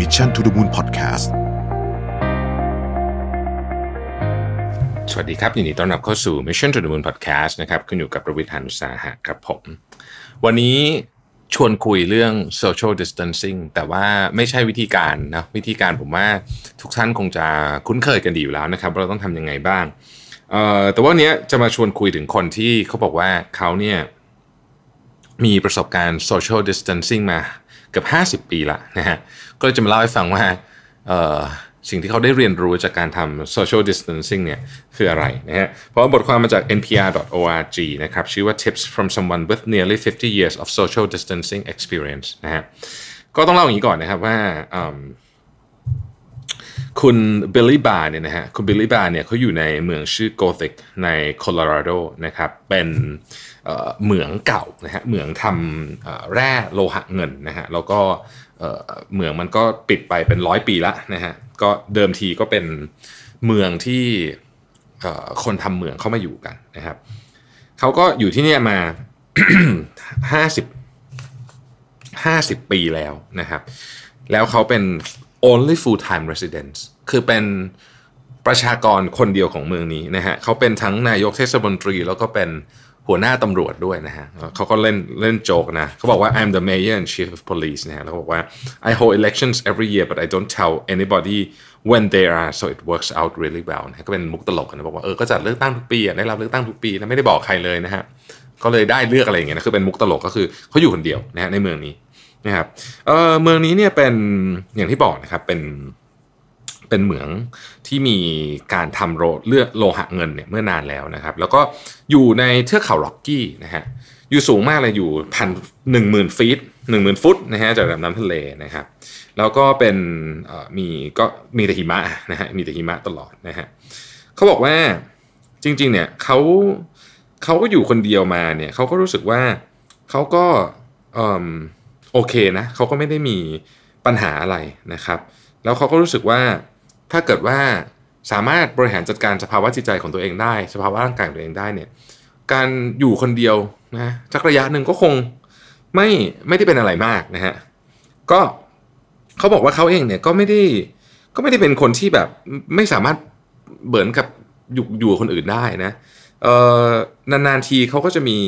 Mission to the Moon Podcast สวัสดีครับ ยินดีต้อนรับเข้าสู่ Mission to the Moon Podcast นะครับคุณอยู่กับประวิทยานุสาหะครับผม วันนี้ชวนคุยเรื่อง social distancing แต่ว่าไม่ใช่วิธีการนะวิธีการผมว่าทุกท่านคงจะคุ้นเคยกันดีอยู่แล้วนะครับว่าเราต้องทำยังไงบ้างแต่ว่าวันนี้จะมาชวนคุยถึงคนที่เขาบอกว่าเขาเนี่ยมีประสบการณ์ social distancing มา เกือบ50 ปีละนะฮะก็จะมาเล่าให้ฟังว่าสิ่งที่เขาได้เรียนรู้จากการทำ social distancing เนี่ยคืออะไรนะฮะ เพราะว่าบทความมาจาก npr.org นะครับชื่อว่า tips from someone with nearly 50 years of social distancing experience นะฮะก็ต้องเล่าอย่างนี้ก่อนนะครับว่า คุณบิลลี่บาร์เนี่ยนะฮะคุณบิลลี่บาร์เนี่ยเขาอยู่ในเมืองชื่อโกธิกในโคโลราโดนะครับเป็นเหมืองเก่านะฮะเหมืองทำแร่โลหะเงินนะฮะแล้วก็เหมืองมันก็ปิดไปเป็นร้อยปีละนะฮะก็เดิมทีก็เป็นเมืองที่คนทำเหมืองเข้ามาอยู่กันนะครับเขาก็อยู่ที่เนี่ยมาห้าสิบห้าสิบปีแล้วนะครับ แล้วเขาเป็น only full time residents คือเป็นประชากรคนเดียวของเมืองนี้นะฮะเขาเป็นทั้งนายกเทศมนตรี แล้วก็เป็นหัวหน้าตำรวจด้วยนะฮะเขาก็เล่นเล่นโจกนะเขาบอกว่า I'm the mayor and chief of police นะฮะแล้วเขาบอกว่า I hold elections every year but I don't tell anybody when they are so it works out really well นะก็เป็นมุกตลกนะบอกว่าเออก็จัดเลือกตั้งทุกปีอะได้รับเลือกตั้งทุกปีนะไม่ได้บอกใครเลยนะฮะก็เลยได้เลือกอะไรอย่างเงี้ยนะคือเป็นมุกตลกก็คือเขาอยู่คนเดียวนะฮะในเมืองนี้ นะครับเออเมืองนี้เนี่ยเป็นอย่างที่บอกนะครับเป็นเป็นเหมืองที่มีการทำโรเลือดโลหะเงินเนี่ยเมื่อนานแล้วนะครับ แล้วก็อยู่ในเทือกเขาร็อกกี้นะฮะอยู่สูงมากเลยอยู่พันหนึ่งหมื่นฟีตหนึ่งหมื่นฟุตนะฮะจากระดับน้ำทะเลนะครับ แล้วก็เป็นมีก็มีแต่หิมะนะฮะมีแต่หิมะตลอดนะฮะเขาบอกว่าจริงๆเนี่ยเขาเขาก็อยู่คนเดียวมาเนี่ยเขาก็รู้สึกว่าเขาก็เอิ่ม โอเคนะเขาก็ไม่ได้มีปัญหาอะไรนะครับ แล้วเขาก็รู้สึกว่าถ้าเกิดว่าสามารถบริหารจัดการสภาวะจิตใจของตัวเองได้ สภาวะร่างกายของตัวเองได้เนี่ยการอยู่คนเดียวนะสักระยะหนึ่งก็คงไม่ไม่ได้เป็นอะไรมากนะฮะก็เขาบอกว่าเขาเองเนี่ยก็ไม่ได้ก็ไม่ได้เป็นคนที่แบบไม่สามารถเหมือนกับอยู่อยู่กับคนอื่นได้นะเอ่อนานๆทีเขาก็จะมี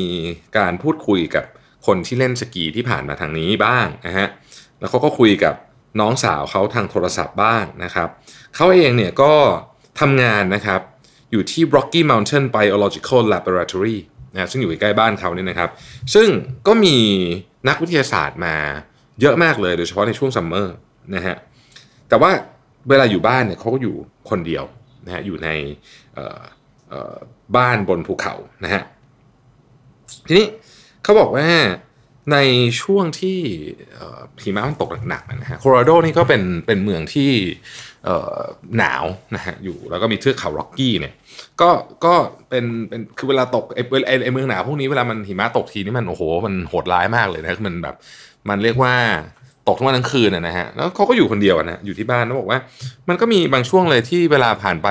การพูดคุยกับ คนที่เล่นสกีที่ผ่านมาทางนี้บ้างนะฮะแล้วเขาก็คุยกับน้องสาวเขาทางโทรศัพท์บ้างนะครับเขาเองเนี่ยก็ทำงานนะครับอยู่ที่ Rocky Mountain Biological Laboratory นะซึ่งอยู่ใกล้บ้านเขาเนี่ยนะครับ ซึ่งก็มีนักวิทยาศาสตร์มาเยอะมากเลยโดยเฉพาะในช่วงซัมเมอร์นะฮะแต่ว่าเวลาอยู่บ้านเนี่ยเขาก็อยู่คนเดียวนะฮะอยู่ในบ้านบนภูเขานะฮะทีนี้ เขาบอกว่าในช่วงที่หิมะมันตกหนักๆนะฮะโคโลราโดนี่ก็เป็นเป็นเมืองที่หนาวนะฮะอยู่แล้วก็มีเทือกเขาร็อกกี้เนี่ยก็ก็เป็นเป็นคือเวลาตกไอ้ไอ้ไอเมืองหนาวพวกนี้เวลามันหิมะตกทีนี่มันโอ้โหมันโหดร้ายมากเลยนะมันแบบมันเรียกว่าตกทั้งวันทั้งคืนนะฮะแล้วเขาก็อยู่คนเดียวนะอยู่ที่บ้านแล้วบอกว่า มันก็มีบางช่วงเลยที่เวลาผ่านไป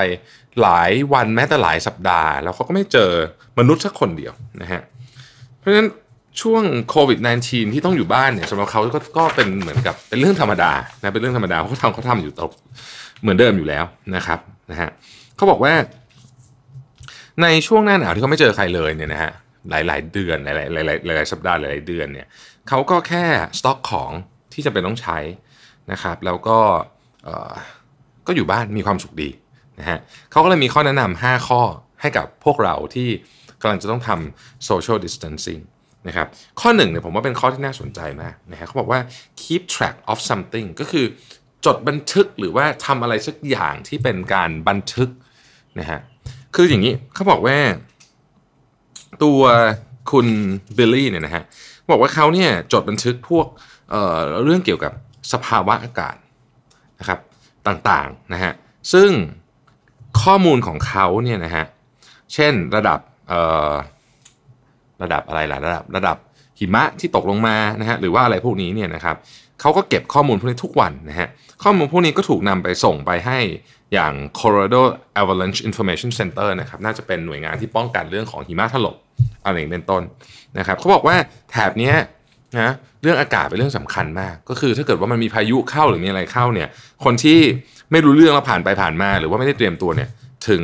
หลายวันแม้แต่หลายสัปดาห์ แล้วเขาก็ไม่เจอมนุษย์สักคนเดียวนะฮะเพราะฉะนั้น ช่วงโควิด -19 ที่ต้องอยู่บ้านเนี่ยสำหรับเขาก็ก็เป็นเหมือนกับเป็นเรื่องธรรมดานะเป็นเรื่องธรรมดาเขาทำเขาทำอยู่ตกเหมือนเดิมอยู่แล้วนะครับนะฮะเขาบอกว่าในช่วงหน้าหนาวที่เขาไม่เจอใครเลยเนี่ยนะฮะหลาย ๆ เดือนหลายๆหลายๆหลายๆสัปดาห์หลายๆเดือนเนี่ยเขาก็แค่สต็อกของที่จะเป็นต้องใช้นะครับ แล้วก็ก็อยู่บ้านมีความสุขดีนะฮะเขาก็เลยมีข้อแนะนำ5ข้อให้กับพวกเราที่กำลังจะต้องทำ social distancing นะครับข้อหนึ่งเนี่ยผมว่าเป็นข้อที่น่าสนใจมากนะฮะเขาบอกว่า keep track of something ก็คือจดบันทึกหรือว่าทำอะไรสักอย่างที่เป็นการบันทึกนะฮะคืออย่างนี้เขาบอกว่า ตัวคุณบิลลี่เนี่ยนะฮะบอกว่าเขาเนี่ยจดบันทึกพวกเเรื่องเกี่ยวกับสภาวะอากาศนะครับต่างๆนะฮะซึ่งข้อมูลของเขาเนี่ยนะฮะเช่นระดับ ระดับอะไรล่ะระดับระดับหิมะที่ตกลงมานะฮะหรือว่าอะไรพวกนี้เนี่ยนะครับเขาก็เก็บข้อมูลพวกนี้ทุกวันนะฮะข้อมูลพวกนี้ก็ถูกนำไปส่งไปให้อย่าง Colorado Avalanche Information Center นะครับน่าจะเป็นหน่วยงานที่ป้องกันเรื่องของหิมะถล่มอะไรอย่างเป็นต้นนะครับเขาบอกว่าแถบนี้นะเรื่องอากาศเป็นเรื่องสำคัญมาก ก็คือถ้าเกิดว่ามันมีพายุเข้าหรือมีอะไรเข้าเนี่ยคนที่ไม่รู้เรื่องแล้วผ่านไปผ่านมา หรือว่าไม่ได้เตรียมตัวเนี่ยถึง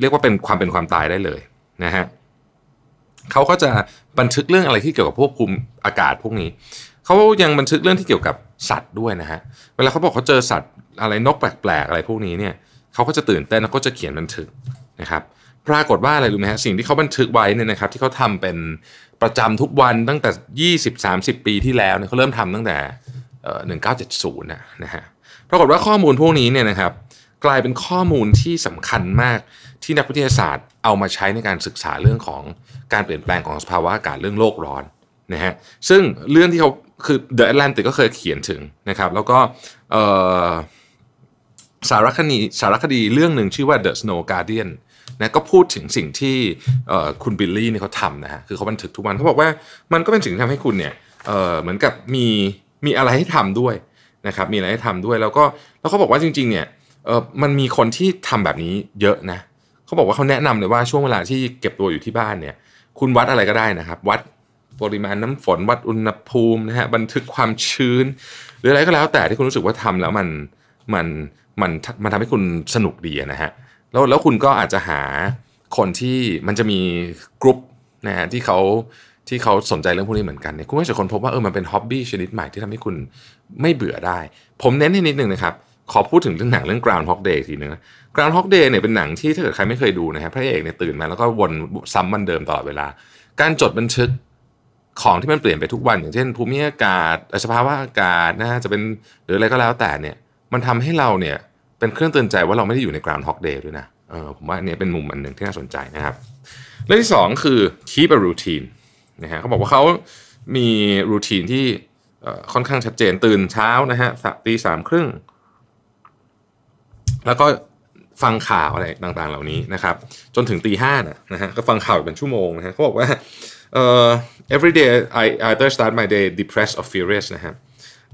เรียกว่าเป็นความเป็นความตายได้เลยนะฮะ เขาก็จะบันทึกเรื่องอะไรที่เกี่ยวกับพวกภูมิอากาศพวกนี้เขายังบันทึกเรื่องที่เกี่ยวกับสัตว์ด้วยนะฮะเวลาเขาบอกเขาเจอสัตว์อะไรนกแปลกๆอะไรพวกนี้เนี่ยเขาก็จะตื่นเต้นแล้วก็จะเขียนบันทึกนะครับปรากฏว่าอะไรรู้ไหมฮะสิ่งที่เขาบันทึกไว้เนี่ยนะครับที่เขาทำเป็นประจำทุกวันตั้งแต่ 20-30 ปีที่แล้วเนี่ยเขาเริ่มทำตั้งแต่1970นะนะฮะปรากฏว่าข้อมูลพวกนี้เนี่ยนะครับกลายเป็นข้อมูลที่สำคัญมากที่นักวิทยาศาสตร์ เอามาใช้ในการศึกษาเรื่องของการเปลี่ยนแปลงของสภาวะอากาศเรื่องโลกร้อนนะฮะซึ่งเรื่องที่เขาคือ The Atlantic ก็เคยเขียนถึงนะครับแล้วก็สารคดีสารคดีเรื่องหนึ่งชื่อว่า The Snow Guardian นะก็พูดถึงสิ่งที่คุณบิลลี่เนี่ยเขาทำนะฮะคือเขาบันทึกทุกวันเขาบอกว่ามันก็เป็นสิ่งที่ทำให้คุณเนี่ยเหมือนกับมีมีอะไรให้ทำด้วยนะครับมีอะไรให้ทำด้วยแล้วก็แล้วเขาบอกว่าจริงๆเนี่ยมันมีคนที่ทำแบบนี้เยอะนะ เขาบอกว่าเขาแนะนำเลยว่าช่วงเวลาที่เก็บตัวอยู่ที่บ้านเนี่ย คุณวัดอะไรก็ได้นะครับ วัดปริมาณน้ำฝนวัดอุณหภูมินะฮะบันทึกความชื้น หรืออะไรก็แล้วแต่ที่คุณรู้สึกว่าทำแล้วมันมันมันมันทำให้คุณสนุกดีนะฮะแล้วแล้วคุณก็อาจจะหาคนที่มันจะมีกลุ่มนะฮะที่เขาที่เขาสนใจเรื่องพวกนี้เหมือนกันเนี่ยคุณก็จะคนพบว่าเออมันเป็นฮ็อบบี้ชนิดใหม่ที่ทำให้คุณไม่เบื่อได้ ผมเน้นให้นิดนึงนะครับ ขอพูดถึงเรื่องหนังเรื่อง Groundhog Day ทีนึงนะ Groundhog Day เนี่ยเป็นหนังที่ถ้าเกิดใครไม่เคยดูนะครับพระเอกเนี่ยตื่นมาแล้วก็วนซ้ำวันเดิมตลอดเวลา การจดบันทึกของที่มันเปลี่ยนไปทุกวัน อย่างเช่น ภูมิอากาศสภาวะอากาศนะจะเป็นหรืออะไรก็แล้วแต่เนี่ย มันทำให้เราเนี่ยเป็นเครื่องเตือนใจว่าเราไม่ได้อยู่ใน groundhog day ด้วยนะเออผมว่าอันนี้เป็นมุมอันหนึ่งที่น่าสนใจนะครับ เรื่องที่ 2 คือ keep a routine นะฮะเขาบอกว่าเขามีรูทีนที่ค่อนข้างชัดเจนตื่นเช้านะฮะตีสามครึ่ง แล้วก็ฟังข่าวอะไรต่างๆ เหล่านี้นะครับ จนถึงตีห้านะฮะก็ฟังข่าวเป็นชั่วโมงนะฮะเขาบอกว่า uh, every day I either start my day depressed or furious นะฮะ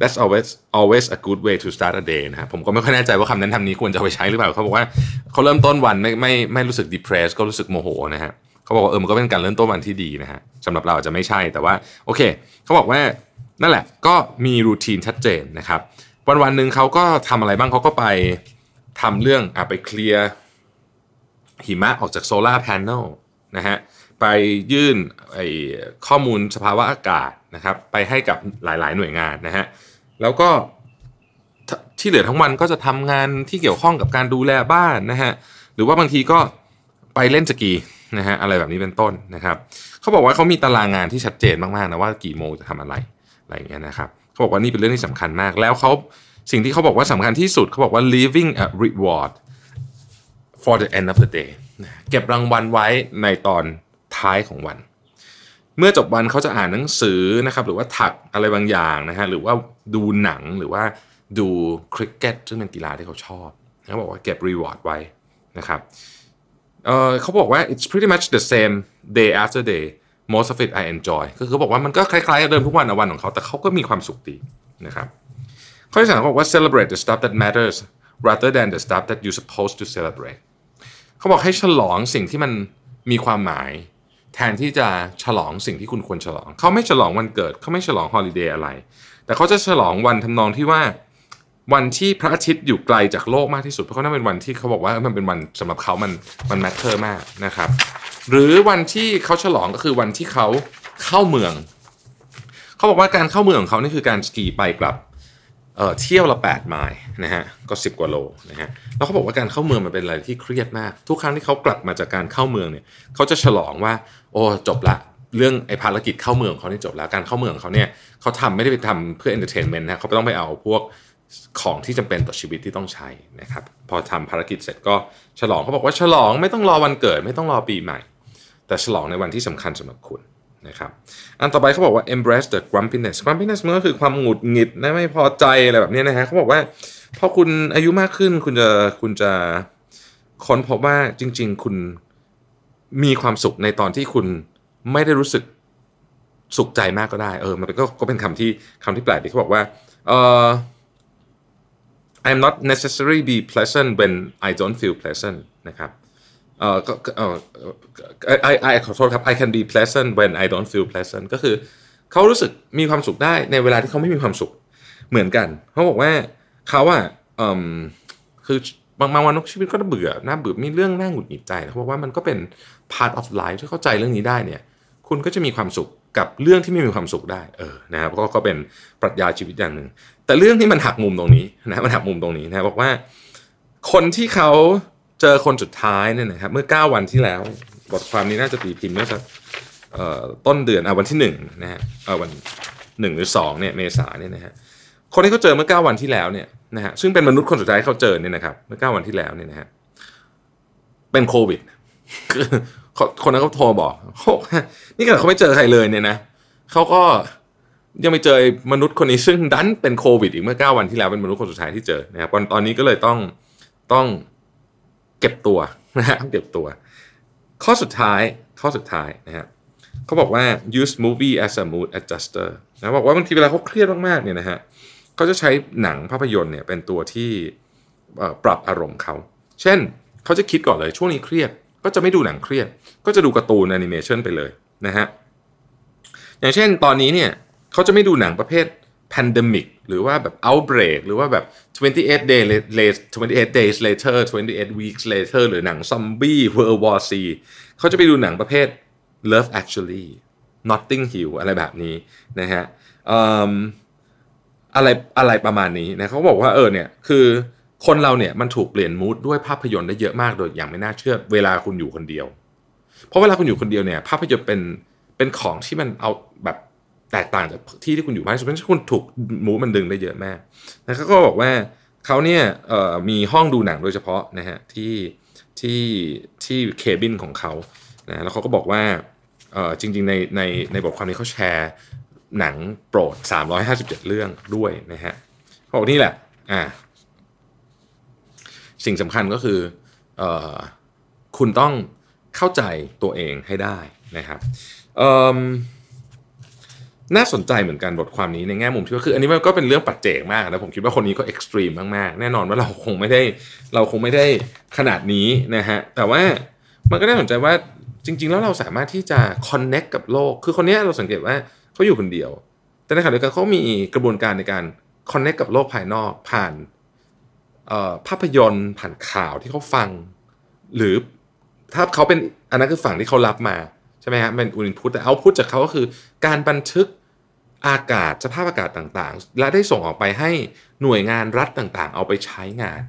that's always always a good way to start a day นะผมก็ไม่ค่อยแน่ใจว่าคำนั้นทำนี้ควรจะไปใช้หรือเปล่าเขาบอกว่าเขาเริ่มต้นวันไม่ไม่ไม่รู้สึก depressed ก็รู้สึกโมโหนะฮะเขาบอกว่าเออมันก็เป็นการเริ่มต้นวันที่ดีนะฮะสำหรับเราอาจจะไม่ใช่แต่ว่าโอเคเขาบอกว่านั่นแหละก็มีรูทีนชัดเจนนะครับวันวันหนึ่งเขาก็ทำอะไรบ้างเขาก็ไป ทำเรื่องอไปเคลียร์หิมะออกจากโซลาร์แผงนะฮะไปยื่นไอ้ข้อมูลสภาวะอากาศนะครับไปให้กับหลาย ๆ หน่วยงานนะฮะแล้วก็ที่เหลือทั้งวันก็จะทำงานที่เกี่ยวข้องกับการดูแลบ้านนะฮะหรือว่าบางทีก็ไปเล่นสกีนะฮะอะไรแบบนี้เป็นต้นนะครับเขาบอกว่าเขามีตารางงานที่ชัดเจนมาก ๆ นะว่ากี่โมงจะทำอะไรอะไรอย่างเงี้ยนะครับเขาบอกว่านี่เป็นเรื่องที่สำคัญมากแล้วเขา สิ่งที่เขาบอกว่าสำคัญที่สุดเขาบอกว่า leaving a reward for the end of the day เก็บรางวัลไว้ในตอนท้ายของวัน เมื่อจบวันเขาจะอ่านหนังสือนะครับหรือว่าถักอะไรบางอย่างนะฮะหรือว่าดูหนังหรือว่าดูคริกเก็ตซึ่งเป็นกีฬาที่เขาชอบเขาบอกว่าเก็บ reward ไว้นะครับเขาบอกว่า it's pretty much the same day after day most of it I enjoy ก็คือบอกว่ามันก็คล้ายๆเดิมทุกวันวันของเขาแต่เขาก็มีความสุขดีนะครับ ข้อที่สามบอกว่า celebrate the stuff that matters rather than the stuff that you're supposed to celebrate เขาบอกให้ฉลองสิ่งที่มันมีความหมาย แทนที่จะฉลองสิ่งที่คุณควรฉลอง เขาไม่ฉลองวันเกิด เขาไม่ฉลอง holiday อะไร แต่เขาจะฉลองวันทำนองที่ว่าวันที่พระอาทิตย์อยู่ไกลจากโลกมากที่สุด เพราะนั่นเป็นวันที่เขาบอกว่ามันเป็นวันสำหรับเขามันมัน matter มากนะครับ หรือวันที่เขาฉลองก็คือวันที่เขาเข้าเมือง เขาบอกว่าการเข้าเมืองของเขานี่คือการสกีไปกลับ เออเที่ยวละ8ไมล์นะฮะก็ 10 กว่าโลนะฮะแล้วเขาบอกว่าการเข้าเมืองมันเป็นอะไรที่เครียดมาก ทุกครั้งที่เขากลับมาจากการเข้าเมืองเนี่ยเขาจะฉลองว่าโอ้จบละเรื่องไอ้ภารกิจเข้าเมืองเขานี่จบแล้วการเข้าเมืองเขาเนี่ยเขาทำไม่ได้ไปทำเพื่อ entertainment นะเขาต้องไปเอาพวกของที่จำเป็นต่อชีวิตที่ต้องใช้นะครับพอทำภารกิจเสร็จก็ฉลองเขาบอกว่าฉลองไม่ต้องรอวันเกิด ไม่ต้องรอปีใหม่ แต่ฉลองในวันที่สำคัญสำหรับคุณ นะครับอันต่อไปเขาบอกว่า embrace the grumpiness grumpiness มันก็คือความหงุดหงิดนะไม่พอใจอะไรแบบนี้นะฮะเขาบอกว่าพอคุณอายุมากขึ้นคุณจะคุณจะค้นพบว่าจริง ๆ คุณมีความสุขในตอนที่คุณไม่ได้รู้สึกสุขใจมากก็ได้เออมันก็ก็เป็นคำที่คำที่แปลกดีเขาบอกว่าเออ I'm not necessarily be pleasant when I don't feel pleasant นะครับ เออก็เออ I I ขอโทษครับ I can be pleasant when I don't feel pleasant ก็คือเขารู้สึกมีความสุขได้ในเวลาที่เขาไม่มีความสุขเหมือนกันเขาบอกว่าเขาอะอืมคือบางบางวันชีวิตก็เบื่อน่าเบื่อมีเรื่องน่าหงุดหงิดใจเขาบอกว่ามันก็เป็น part of life ที่เข้าใจเรื่องนี้ได้เนี่ย คุณก็จะมีความสุขกับเรื่องที่ไม่มีความสุขได้เออนะครับก็ก็เป็นปรัชญาชีวิตอย่างหนึ่งแต่เรื่องที่มันหักมุมตรงนี้นะมันหักมุมตรงนี้นะบอกว่า คนที่เขา เจอคนสุดท้ายเนี่ยนะครับเมื่อ 9 วันที่แล้ว บทความนี้น่าจะตีพิมพ์เมื่อสักต้นเดือนอวันที่หนึ่งนะฮะวันหนึ่งหรือสองเนี่ยเมษาเนี่ยนะฮะคนที่เขาเจอเมื่อ 9 วันที่แล้วเนี่ยนะฮะซึ่งเป็นมนุษย์คนสุดท้ายเขาเจอเนี่ยนะครับเมื่อ 9 วันที่แล้วเนี่ยนะฮะเป็นโควิดคนนั้นเขาโทรบอกนี่ขนาดเขาไม่เจอใครเลยเนี่ยนะเขาก็ยังไม่เจอมนุษย์คนนี้ซึ่งดันเป็นโควิดอีกเมื่อ 9 วันที่แล้วเป็นมนุษย์คนสุดท้ายที่เจอนะครับตอนนี้ก็เลยต้องต้อง เก็บตัวนะฮะเก็บตัว ข้อสุดท้ายข้อสุดท้ายนะฮะเขาบอกว่า use movie as a mood adjuster นะบอกว่าบางทีเวลาเขาเครียดมากๆเนี่ยนะฮะเขาจะใช้หนังภาพยนตร์เนี่ยเป็นตัวที่ปรับอารมณ์เขา เช่นเขาจะคิดก่อนเลยช่วงนี้เครียด ก็จะไม่ดูหนังเครียด ก็จะดูการ์ตูนแอนิเมชันไปเลยนะฮะอย่างเช่นตอนนี้เนี่ยเขาจะไม่ดูหนังประเภท pandemic หรือว่าแบบ outbreak หรือว่าแบบ 28 days later 28 days later 28 weeks later หรือหนัง zombie world war c เขาจะไปดูหนังประเภท love actually notting hill อะไรแบบนี้นะฮะอะไรอะไรประมาณนี้นะเขาบอกว่าเออเนี่ยคือคนเราเนี่ยมันถูกเปลี่ยนมูดด้วยภาพยนตร์ได้เยอะมากโดยอย่างไม่น่าเชื่อเวลาคุณอยู่คนเดียว เพราะเวลาคุณอยู่คนเดียวเนี่ยภาพยนตร์เป็นเป็นของที่มันเอาแบบ แตกต่างจากที่ที่คุณอยู่มากเพราะฉะนั้นคุณถูกมูมันดึงได้เยอะมากนะเขาก็บอกว่าเขาเนี่ยมีห้องดูหนังโดยเฉพาะนะฮะที่ที่ที่เคบินของเขานะแล้วเขาก็บอกว่าจริงๆในในในบทความนี้เขาแชร์หนังโปรด 357 เรื่องด้วยนะฮะเขาบอกนี่แหละอ่าสิ่งสำคัญก็คืออคุณต้องเข้าใจตัวเองให้ได้นะครับ น่าสนใจเหมือนกันบทความนี้ในแง่มุมที่ว่าคือ อันนี้มันก็เป็นเรื่องปัจเจกมากนะผมคิดว่าคนนี้ก็เอ็กซ์ตรีมมากๆ แน่นอนว่าเราคงไม่ได้เราคงไม่ได้ขนาดนี้นะฮะแต่ว่ามันก็น่าสนใจว่าจริง ๆ แล้วเราสามารถที่จะคอนเน็กกับโลก คือคนนี้เราสังเกตว่าเขาอยู่คนเดียว แต่ในขณะเดียวกันเขามีกระบวนการในการคอนเน็กกับโลกภายนอกผ่านภาพยนตร์ผ่านข่าวที่เขาฟัง หรือถ้าเขาเป็นอันนั้นคือฝั่งที่เขารับมาใช่ไหมฮะเป็นอินพุตแต่เอาพุตจากเขาก็คือการบันทึก อากาศสภาพอากาศต่างๆ และได้ส่งออกไปให้หน่วยงานรัฐต่างๆ เอาไปใช้งาน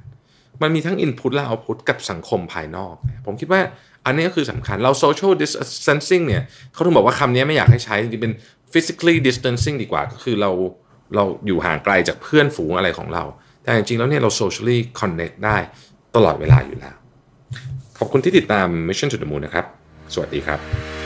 มันมีทั้ง Input และ Output กับสังคมภายนอก ผมคิดว่าอันนี้ก็คือสำคัญเรา social distancing เนี่ยเขาถึงบอกว่าคำนี้ไม่อยากให้ใช้จริงๆเป็น physically distancing ดีกว่าก็คือเราเราอยู่ห่างไกลจากเพื่อนฝูงอะไรของเรา แต่จริงๆแล้วเนี่ยเรา socially connect ได้ตลอดเวลาอยู่แล้ว ขอบคุณที่ติดตาม Mission to the Moon นะครับ สวัสดีครับ